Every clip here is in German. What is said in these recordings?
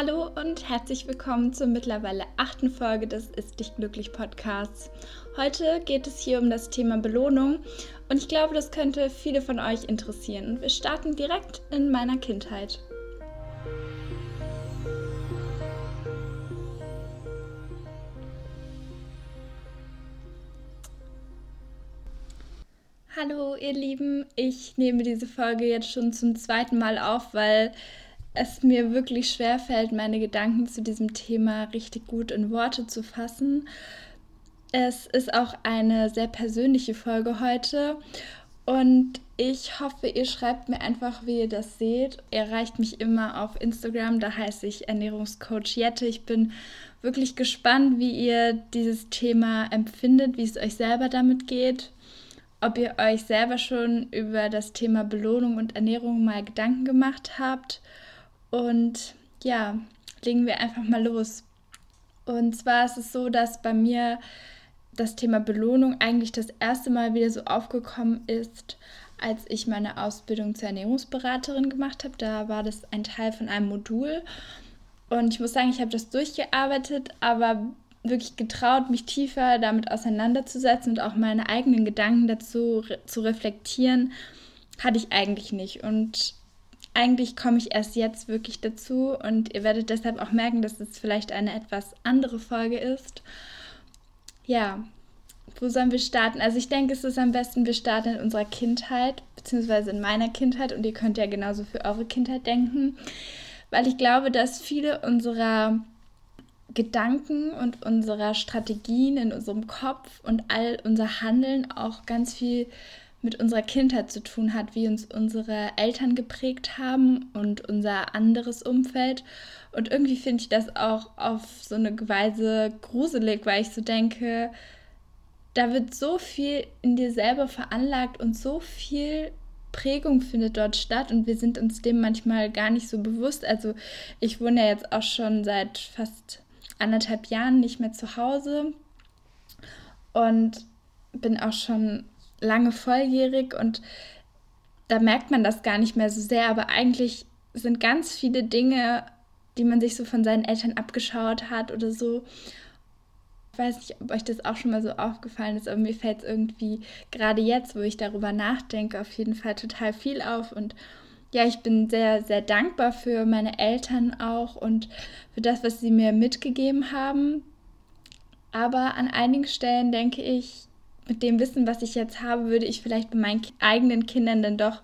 Hallo und herzlich willkommen zur mittlerweile achten Folge des Ist dich glücklich Podcasts. Heute geht es hier um das Thema Belohnung und ich glaube, das könnte viele von euch interessieren. Wir starten direkt in meiner Kindheit. Hallo ihr Lieben, ich nehme diese Folge jetzt schon zum zweiten Mal auf, weil es mir wirklich schwer fällt, meine Gedanken zu diesem Thema richtig gut in Worte zu fassen. Es ist auch eine sehr persönliche Folge heute und ich hoffe, ihr schreibt mir einfach, wie ihr das seht. Ihr erreicht mich immer auf Instagram, da heiße ich Ernährungscoach Jette. Ich bin wirklich gespannt, wie ihr dieses Thema empfindet, wie es euch selber damit geht, ob ihr euch selber schon über das Thema Belohnung und Ernährung mal Gedanken gemacht habt und ja, legen wir einfach mal los. Und zwar ist es so, dass bei mir das Thema Belohnung eigentlich das erste Mal wieder so aufgekommen ist, als ich meine Ausbildung zur Ernährungsberaterin gemacht habe. Da war das ein Teil von einem Modul. Und ich muss sagen, ich habe das durchgearbeitet, aber wirklich getraut, mich tiefer damit auseinanderzusetzen und auch meine eigenen Gedanken dazu re zu reflektieren, hatte ich eigentlich nicht. Und eigentlich komme ich erst jetzt wirklich dazu und ihr werdet deshalb auch merken, dass es vielleicht eine etwas andere Folge ist. Ja, wo sollen wir starten? Also ich denke, es ist am besten, wir starten in unserer Kindheit, beziehungsweise in meiner Kindheit und ihr könnt ja genauso für eure Kindheit denken, weil ich glaube, dass viele unserer Gedanken und unserer Strategien in unserem Kopf und all unser Handeln auch ganz viel mit unserer Kindheit zu tun hat, wie uns unsere Eltern geprägt haben und unser anderes Umfeld. Und irgendwie finde ich das auch auf so eine Weise gruselig, weil ich so denke, da wird so viel in dir selber veranlagt und so viel Prägung findet dort statt und wir sind uns dem manchmal gar nicht so bewusst. Also ich wohne ja jetzt auch schon seit fast anderthalb Jahren nicht mehr zu Hause und bin auch schon lange volljährig und da merkt man das gar nicht mehr so sehr, aber eigentlich sind ganz viele Dinge, die man sich so von seinen Eltern abgeschaut hat oder so. Ich weiß nicht, ob euch das auch schon mal so aufgefallen ist, aber mir fällt es irgendwie gerade jetzt, wo ich darüber nachdenke, auf jeden Fall total viel auf. Und ja, ich bin sehr, sehr dankbar für meine Eltern auch und für das, was sie mir mitgegeben haben. Aber an einigen Stellen denke ich, mit dem Wissen, was ich jetzt habe, würde ich vielleicht bei meinen eigenen Kindern dann doch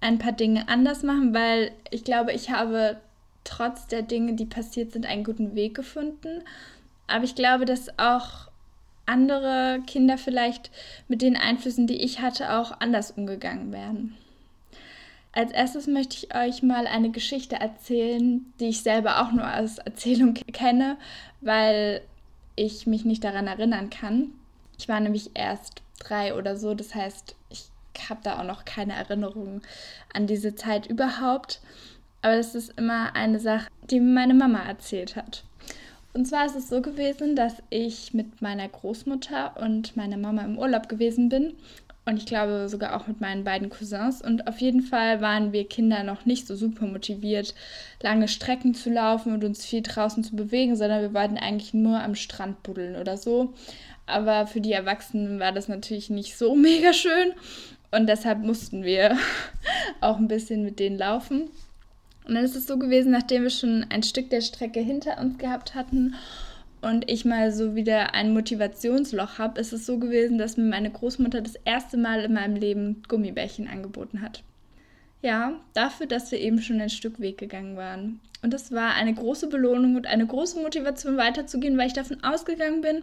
ein paar Dinge anders machen, weil ich glaube, ich habe trotz der Dinge, die passiert sind, einen guten Weg gefunden. Aber ich glaube, dass auch andere Kinder vielleicht mit den Einflüssen, die ich hatte, auch anders umgegangen werden. Als erstes möchte ich euch mal eine Geschichte erzählen, die ich selber auch nur als Erzählung kenne, weil ich mich nicht daran erinnern kann. Ich war nämlich erst drei oder so, das heißt, ich habe da auch noch keine Erinnerungen an diese Zeit überhaupt. Aber das ist immer eine Sache, die mir meine Mama erzählt hat. Und zwar ist es so gewesen, dass ich mit meiner Großmutter und meiner Mama im Urlaub gewesen bin. Und ich glaube sogar auch mit meinen beiden Cousins. Und auf jeden Fall waren wir Kinder noch nicht so super motiviert, lange Strecken zu laufen und uns viel draußen zu bewegen, sondern wir wollten eigentlich nur am Strand buddeln oder so. Aber für die Erwachsenen war das natürlich nicht so mega schön. Und deshalb mussten wir auch ein bisschen mit denen laufen. Und dann ist es so gewesen, nachdem wir schon ein Stück der Strecke hinter uns gehabt hatten und ich mal so wieder ein Motivationsloch habe, ist es so gewesen, dass mir meine Großmutter das erste Mal in meinem Leben Gummibärchen angeboten hat. Ja, dafür, dass wir eben schon ein Stück Weg gegangen waren. Und das war eine große Belohnung und eine große Motivation weiterzugehen, weil ich davon ausgegangen bin,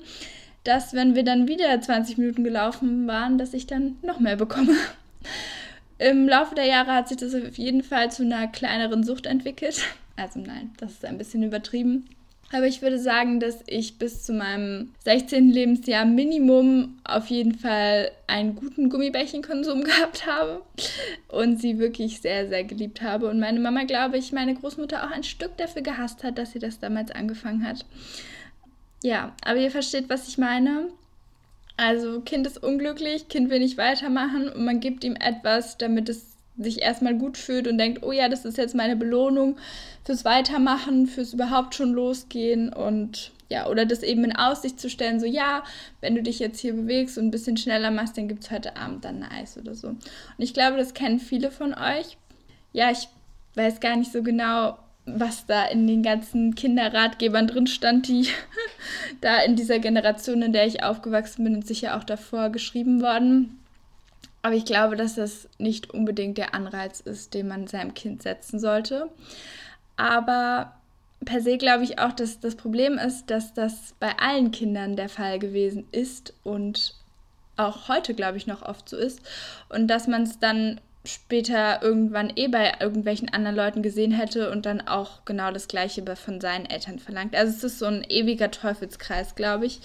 dass wenn wir dann wieder 20 Minuten gelaufen waren, dass ich dann noch mehr bekomme. Im Laufe der Jahre hat sich das auf jeden Fall zu einer kleineren Sucht entwickelt. Also nein, das ist ein bisschen übertrieben. Aber ich würde sagen, dass ich bis zu meinem 16. Lebensjahr Minimum auf jeden Fall einen guten Gummibärchenkonsum gehabt habe und sie wirklich sehr, sehr geliebt habe. Und meine Mama, glaube ich, meine Großmutter auch ein Stück dafür gehasst hat, dass sie das damals angefangen hat. Ja, aber ihr versteht, was ich meine. Also Kind ist unglücklich, Kind will nicht weitermachen und man gibt ihm etwas, damit es sich erstmal gut fühlt und denkt, oh ja, das ist jetzt meine Belohnung fürs Weitermachen, fürs überhaupt schon losgehen und ja, oder das eben in Aussicht zu stellen, so ja, wenn du dich jetzt hier bewegst und ein bisschen schneller machst, dann gibt es heute Abend dann ein Eis oder so. Und ich glaube, das kennen viele von euch. Ja, ich weiß gar nicht so genau, was da in den ganzen Kinderratgebern drin stand, die da in dieser Generation, in der ich aufgewachsen bin und sicher auch davor geschrieben worden. Aber ich glaube, dass das nicht unbedingt der Anreiz ist, den man seinem Kind setzen sollte. Aber per se glaube ich auch, dass das Problem ist, dass das bei allen Kindern der Fall gewesen ist und auch heute, glaube ich, noch oft so ist. Und dass man es dann später irgendwann eh bei irgendwelchen anderen Leuten gesehen hätte und dann auch genau das Gleiche von seinen Eltern verlangt. Also es ist so ein ewiger Teufelskreis, glaube ich.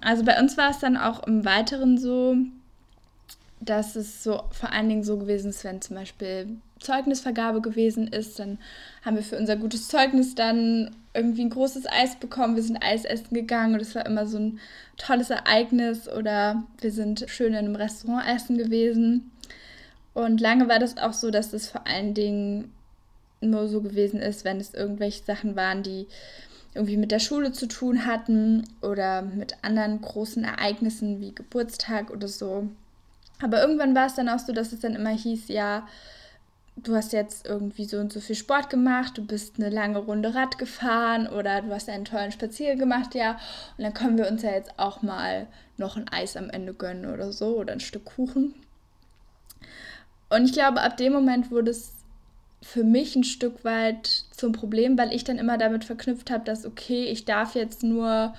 Also bei uns war es dann auch im Weiteren so, dass es so vor allen Dingen so gewesen ist, wenn zum Beispiel Zeugnisvergabe gewesen ist, dann haben wir für unser gutes Zeugnis dann irgendwie ein großes Eis bekommen. Wir sind Eis essen gegangen und es war immer so ein tolles Ereignis oder wir sind schön in einem Restaurant essen gewesen. Und lange war das auch so, dass es vor allen Dingen nur so gewesen ist, wenn es irgendwelche Sachen waren, die irgendwie mit der Schule zu tun hatten oder mit anderen großen Ereignissen wie Geburtstag oder so. Aber irgendwann war es dann auch so, dass es dann immer hieß, ja, du hast jetzt irgendwie so und so viel Sport gemacht, du bist eine lange Runde Rad gefahren oder du hast einen tollen Spaziergang gemacht, ja. Und dann können wir uns ja jetzt auch mal noch ein Eis am Ende gönnen oder so oder ein Stück Kuchen. Und ich glaube, ab dem Moment wurde es für mich ein Stück weit zum Problem, weil ich dann immer damit verknüpft habe, dass okay, ich darf jetzt nur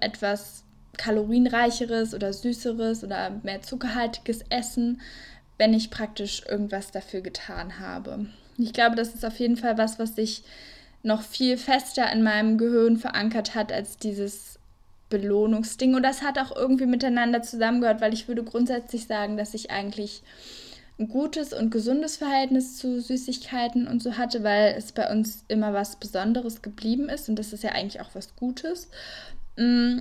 etwas kalorienreicheres oder süßeres oder mehr zuckerhaltiges essen, wenn ich praktisch irgendwas dafür getan habe. Ich glaube, das ist auf jeden Fall was, was sich noch viel fester in meinem Gehirn verankert hat als dieses Belohnungsding. Und das hat auch irgendwie miteinander zusammengehört, weil ich würde grundsätzlich sagen, dass ich eigentlich ein gutes und gesundes Verhältnis zu Süßigkeiten und so hatte, weil es bei uns immer was Besonderes geblieben ist und das ist ja eigentlich auch was Gutes. Mm,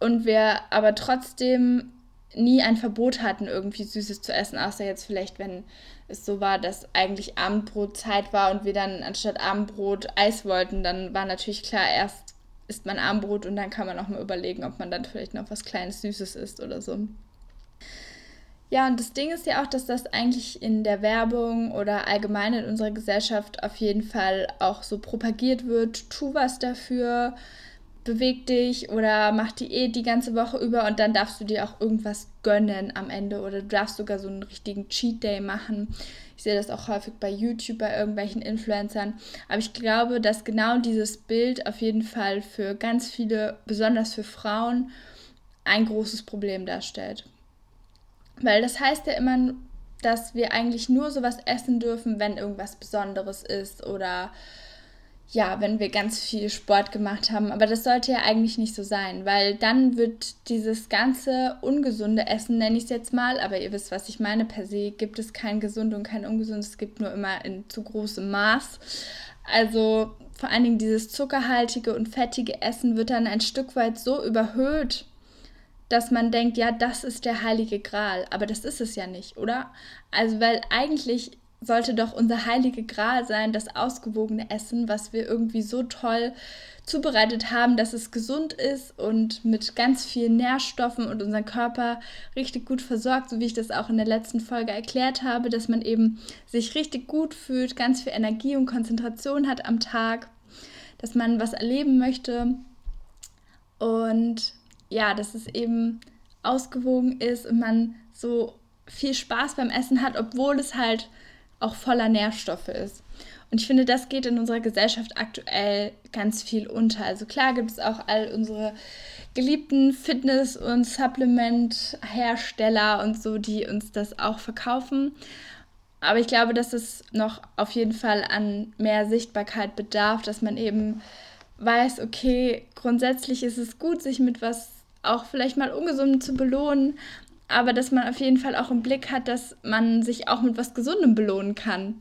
und wir aber trotzdem nie ein Verbot hatten, irgendwie Süßes zu essen, außer jetzt vielleicht, wenn es so war, dass eigentlich Abendbrotzeit war und wir dann anstatt Abendbrot Eis wollten, dann war natürlich klar, erst isst man Abendbrot und dann kann man auch mal überlegen, ob man dann vielleicht noch was Kleines Süßes isst oder so. Ja, und das Ding ist ja auch, dass das eigentlich in der Werbung oder allgemein in unserer Gesellschaft auf jeden Fall auch so propagiert wird. Tu was dafür, beweg dich oder mach Diät die ganze Woche über und dann darfst du dir auch irgendwas gönnen am Ende oder du darfst sogar so einen richtigen Cheat Day machen. Ich sehe das auch häufig bei YouTube, bei irgendwelchen Influencern. Aber ich glaube, dass genau dieses Bild auf jeden Fall für ganz viele, besonders für Frauen, ein großes Problem darstellt. Weil das heißt ja immer, dass wir eigentlich nur sowas essen dürfen, wenn irgendwas Besonderes ist oder ja, wenn wir ganz viel Sport gemacht haben. Aber das sollte ja eigentlich nicht so sein, weil dann wird dieses ganze ungesunde Essen, nenne ich es jetzt mal, aber ihr wisst, was ich meine, per se gibt es kein gesund und kein ungesund, es gibt nur immer in zu großem Maß. Also vor allen Dingen dieses zuckerhaltige und fettige Essen wird dann ein Stück weit so überhöht dass man denkt, ja, das ist der heilige Gral, aber das ist es ja nicht, oder? Also, weil eigentlich sollte doch unser heilige Gral sein, das ausgewogene Essen, was wir irgendwie so toll zubereitet haben, dass es gesund ist und mit ganz vielen Nährstoffen und unseren Körper richtig gut versorgt, so wie ich das auch in der letzten Folge erklärt habe, dass man eben sich richtig gut fühlt, ganz viel Energie und Konzentration hat am Tag, dass man was erleben möchte und ja, dass es eben ausgewogen ist und man so viel Spaß beim Essen hat, obwohl es halt auch voller Nährstoffe ist. Und ich finde, das geht in unserer Gesellschaft aktuell ganz viel unter. Also klar gibt es auch all unsere geliebten Fitness- und Supplement-Hersteller und so, die uns das auch verkaufen. Aber ich glaube, dass es noch auf jeden Fall an mehr Sichtbarkeit bedarf, dass man eben weiß, okay, grundsätzlich ist es gut, sich mit was auch vielleicht mal ungesund zu belohnen, aber dass man auf jeden Fall auch im Blick hat, dass man sich auch mit was Gesundem belohnen kann.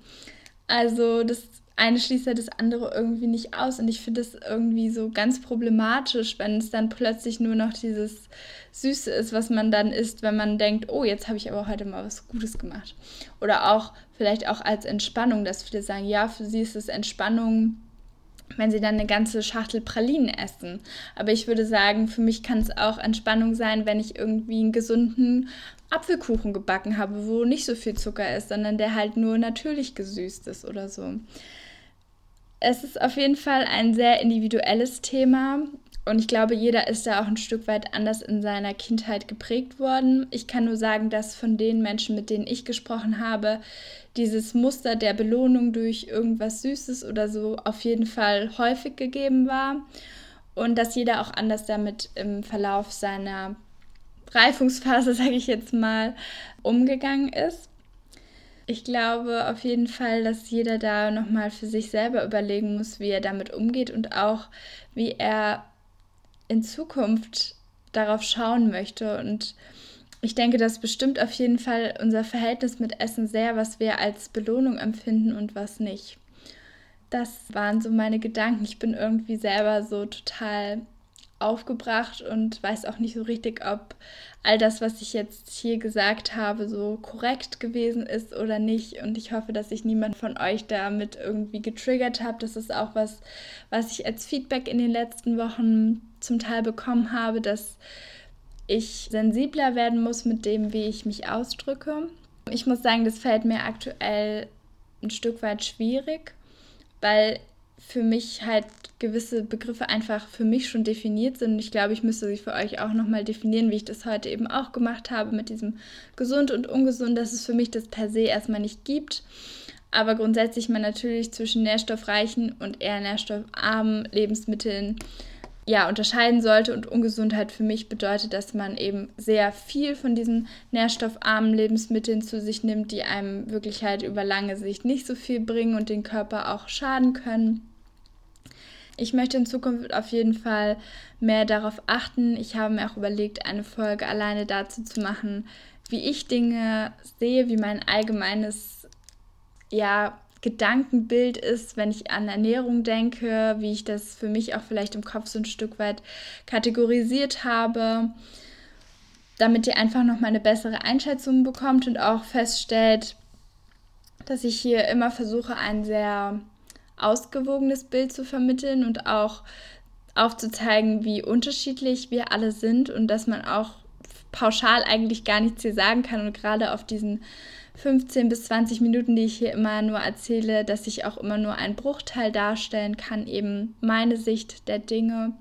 Also das eine schließt ja das andere irgendwie nicht aus. Und ich finde es irgendwie so ganz problematisch, wenn es dann plötzlich nur noch dieses Süße ist, was man dann isst, wenn man denkt, oh, jetzt habe ich aber heute mal was Gutes gemacht. Oder auch vielleicht auch als Entspannung, dass viele sagen, ja, für sie ist es Entspannung, wenn sie dann eine ganze Schachtel Pralinen essen. Aber ich würde sagen, für mich kann es auch Entspannung sein, wenn ich irgendwie einen gesunden Apfelkuchen gebacken habe, wo nicht so viel Zucker ist, sondern der halt nur natürlich gesüßt ist oder so. Es ist auf jeden Fall ein sehr individuelles Thema und ich glaube, jeder ist da auch ein Stück weit anders in seiner Kindheit geprägt worden. Ich kann nur sagen, dass von den Menschen, mit denen ich gesprochen habe, dieses Muster der Belohnung durch irgendwas Süßes oder so auf jeden Fall häufig gegeben war und dass jeder auch anders damit im Verlauf seiner Reifungsphase, sage ich jetzt mal, umgegangen ist. Ich glaube auf jeden Fall, dass jeder da nochmal für sich selber überlegen muss, wie er damit umgeht und auch wie er in Zukunft darauf schauen möchte. Und ich denke, das bestimmt auf jeden Fall unser Verhältnis mit Essen sehr, was wir als Belohnung empfinden und was nicht. Das waren so meine Gedanken. Ich bin irgendwie selber so total aufgebracht und weiß auch nicht so richtig, ob all das, was ich jetzt hier gesagt habe, so korrekt gewesen ist oder nicht. Und ich hoffe, dass ich niemand von euch damit irgendwie getriggert habe. Das ist auch was, was ich als Feedback in den letzten Wochen zum Teil bekommen habe, dass ich sensibler werden muss mit dem, wie ich mich ausdrücke. Ich muss sagen, das fällt mir aktuell ein Stück weit schwierig, weil für mich halt gewisse Begriffe einfach für mich schon definiert sind. Ich glaube, ich müsste sie für euch auch nochmal definieren, wie ich das heute eben auch gemacht habe mit diesem gesund und ungesund, dass es für mich das per se erstmal nicht gibt. Aber grundsätzlich man natürlich zwischen nährstoffreichen und eher nährstoffarmen Lebensmitteln ja, unterscheiden sollte. Und Ungesundheit für mich bedeutet, dass man eben sehr viel von diesen nährstoffarmen Lebensmitteln zu sich nimmt, die einem wirklich halt über lange Sicht nicht so viel bringen und den Körper auch schaden können. Ich möchte in Zukunft auf jeden Fall mehr darauf achten. Ich habe mir auch überlegt, eine Folge alleine dazu zu machen, wie ich Dinge sehe, wie mein allgemeines ja, Gedankenbild ist, wenn ich an Ernährung denke, wie ich das für mich auch vielleicht im Kopf so ein Stück weit kategorisiert habe, damit ihr einfach noch mal eine bessere Einschätzung bekommt und auch feststellt, dass ich hier immer versuche, ein sehr ausgewogenes Bild zu vermitteln und auch aufzuzeigen, wie unterschiedlich wir alle sind und dass man auch pauschal eigentlich gar nichts hier sagen kann und gerade auf diesen 15 bis 20 Minuten, die ich hier immer nur erzähle, dass ich auch immer nur einen Bruchteil darstellen kann, eben meine Sicht der Dinge.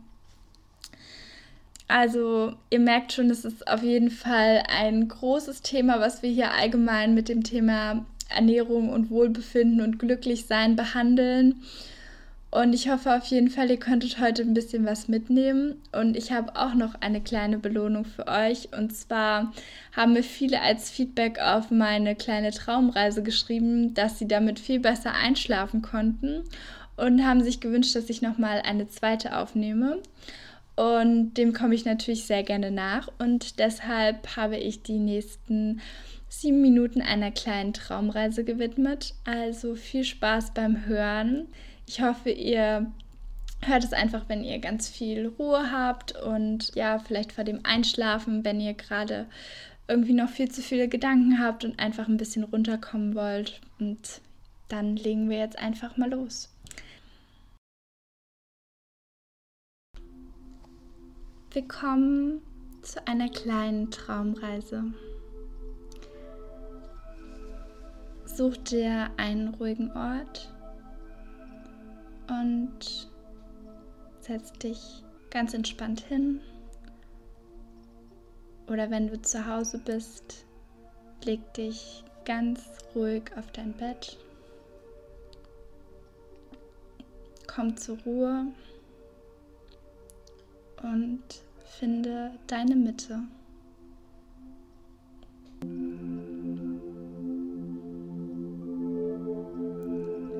Also ihr merkt schon, es ist auf jeden Fall ein großes Thema, was wir hier allgemein mit dem Thema Ernährung und Wohlbefinden und Glücklichsein behandeln. Und ich hoffe auf jeden Fall, ihr könntet heute ein bisschen was mitnehmen. Und ich habe auch noch eine kleine Belohnung für euch. Und zwar haben mir viele als Feedback auf meine kleine Traumreise geschrieben, dass sie damit viel besser einschlafen konnten und haben sich gewünscht, dass ich nochmal eine zweite aufnehme. Und dem komme ich natürlich sehr gerne nach. Und deshalb habe ich die nächsten sieben Minuten einer kleinen Traumreise gewidmet. Also viel Spaß beim Hören. Ich hoffe, ihr hört es einfach, wenn ihr ganz viel Ruhe habt und ja, vielleicht vor dem Einschlafen, wenn ihr gerade irgendwie noch viel zu viele Gedanken habt und einfach ein bisschen runterkommen wollt. Und dann legen wir jetzt einfach mal los. Willkommen zu einer kleinen Traumreise. Such dir einen ruhigen Ort und setz dich ganz entspannt hin. Oder wenn du zu Hause bist, leg dich ganz ruhig auf dein Bett. Komm zur Ruhe und finde deine Mitte.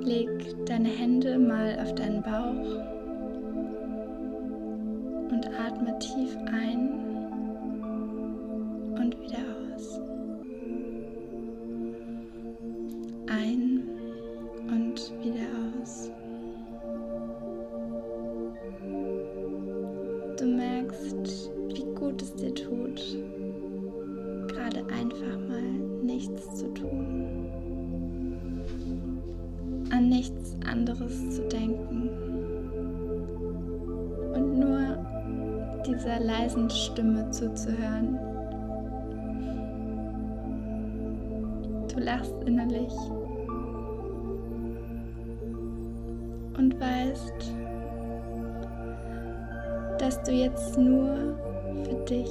Leg deine Hände mal auf deinen Bauch und atme tief ein zuzuhören. Du lachst innerlich und weißt, dass du jetzt nur für dich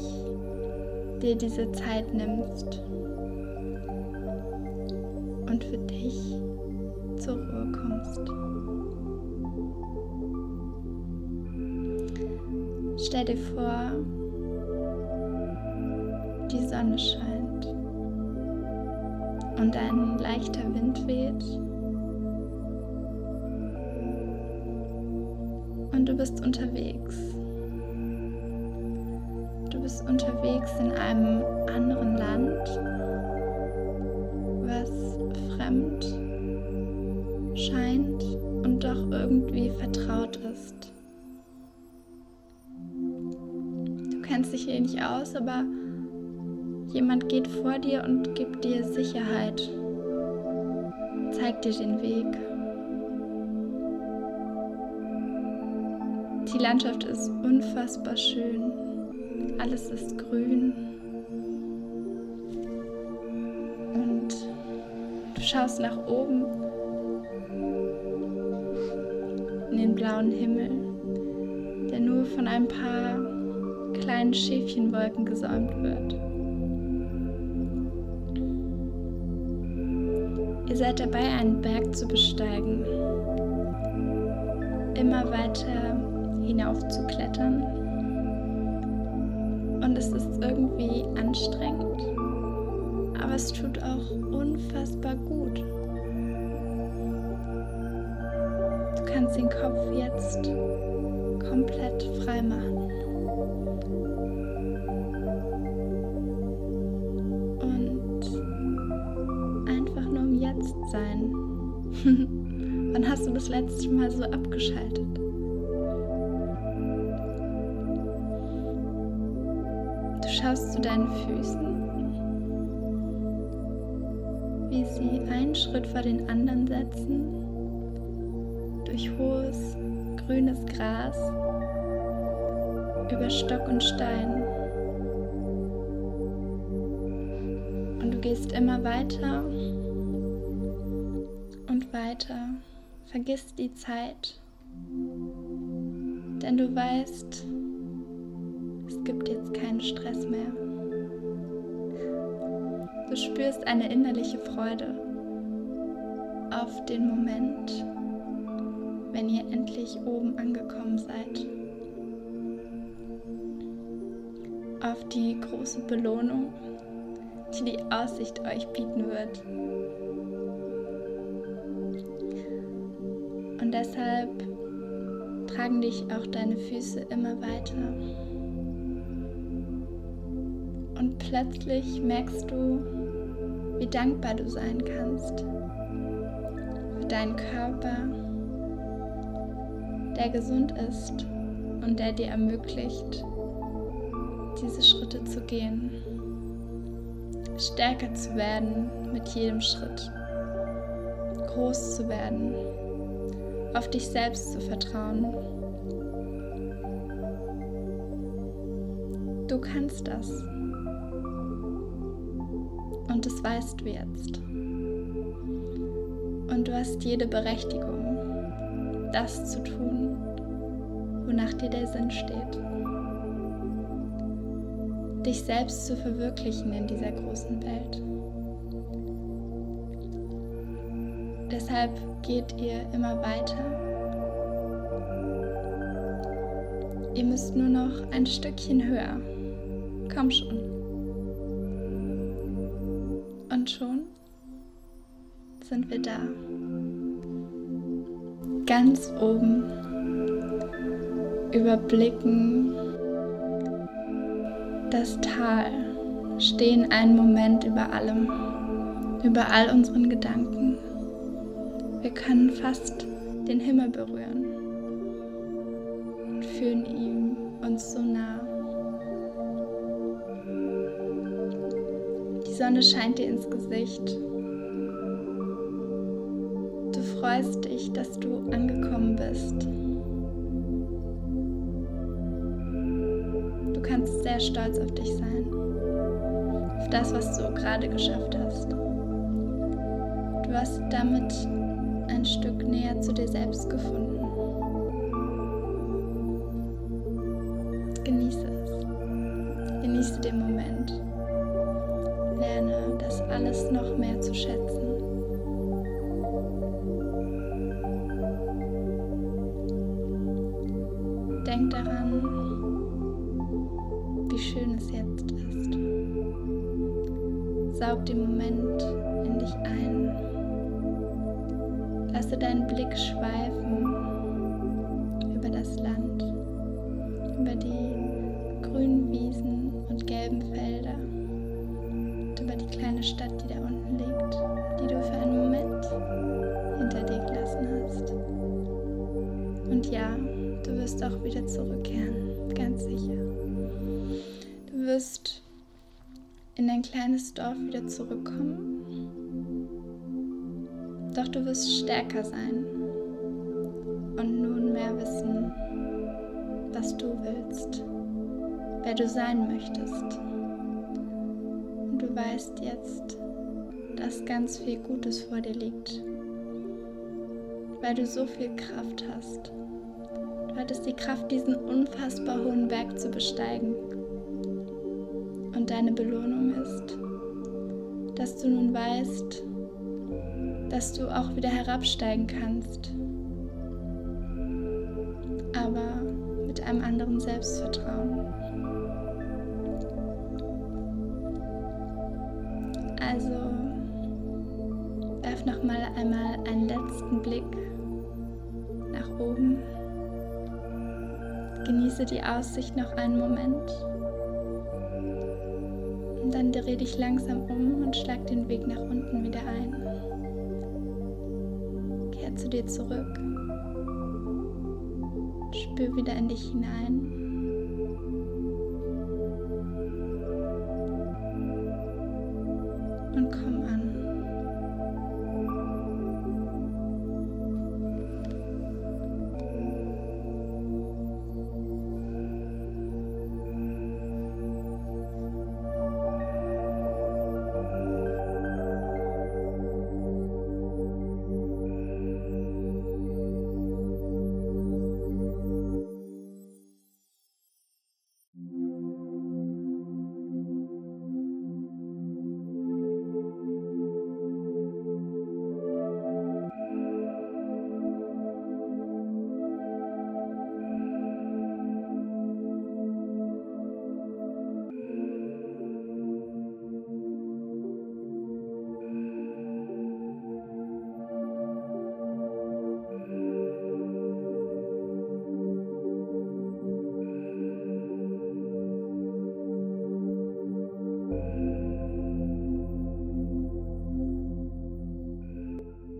dir diese Zeit nimmst und für dich zur Ruhe kommst. Stell dir vor, die Sonne scheint und ein leichter Wind weht und du bist unterwegs. Du bist unterwegs in einem anderen Land, was fremd scheint und doch irgendwie vertraut ist. Du kennst dich hier nicht aus, aber jemand geht vor dir und gibt dir Sicherheit, zeigt dir den Weg. Die Landschaft ist unfassbar schön. Alles ist grün. Und du schaust nach oben in den blauen Himmel, der nur von ein paar kleinen Schäfchenwolken gesäumt wird. Ihr seid dabei, einen Berg zu besteigen, immer weiter hinauf zu klettern. Und es ist irgendwie anstrengend, aber es tut auch unfassbar gut. Du kannst den Kopf jetzt komplett frei machen. Letzte Mal so abgeschaltet? schaust zu deinen Füßen, wie sie einen Schritt vor den anderen setzen, durch hohes, grünes Gras, über Stock und Stein. Und du gehst immer weiter und weiter, vergisst die Zeit, denn du weißt, es gibt jetzt keinen Stress mehr. Du spürst eine innerliche Freude auf den Moment, wenn ihr endlich oben angekommen seid. Auf die große Belohnung, die die Aussicht euch bieten wird. Deshalb tragen dich auch deine Füße immer weiter. Und plötzlich merkst du, wie dankbar du sein kannst für deinen Körper, der gesund ist und der dir ermöglicht, diese Schritte zu gehen, stärker zu werden mit jedem Schritt, groß zu werden, auf dich selbst zu vertrauen. Du kannst das. Und das weißt du jetzt. Und du hast jede Berechtigung, das zu tun, wonach dir der Sinn steht. Dich selbst zu verwirklichen in dieser großen Welt. Deshalb geht ihr immer weiter. Ihr müsst nur noch ein Stückchen höher. Komm schon. Und schon sind wir da. Ganz oben überblicken das Tal, stehen einen Moment über allem, über all unseren Gedanken. Wir können fast den Himmel berühren und fühlen ihm uns so nah. Sonne scheint dir ins Gesicht. Du freust dich, dass du angekommen bist. Du kannst sehr stolz auf dich sein, auf das, was du gerade geschafft hast. Du hast damit ein Stück näher zu dir selbst gefunden. Genieße es. Genieße den Moment. Lerne das alles noch mehr zu schätzen. Denk daran, wie schön es jetzt ist. Saug den Moment in dich ein. Lasse deinen Blick schweifen über das Land, über die grünen Wiesen und gelben Felder und über die kleine Stadt, die da unten liegt, die du für einen Moment hinter dir gelassen hast. Und ja, du wirst auch wieder zurückkehren, ganz sicher. Du wirst in dein kleines Dorf wieder zurückkommen du wirst stärker sein und nunmehr wissen, was du willst, wer du sein möchtest. Und du weißt jetzt, dass ganz viel Gutes vor dir liegt, weil du so viel Kraft hast. Du hattest die Kraft, diesen unfassbar hohen Berg zu besteigen. Und deine Belohnung ist, dass du nun weißt, dass du auch wieder herabsteigen kannst. Aber mit einem anderen Selbstvertrauen. Also werf noch mal einmal einen letzten Blick nach oben. Genieße die Aussicht noch einen Moment. Und dann dreh dich langsam um und schlag den Weg nach unten wieder ein zu dir zurück. Spür wieder in dich hinein.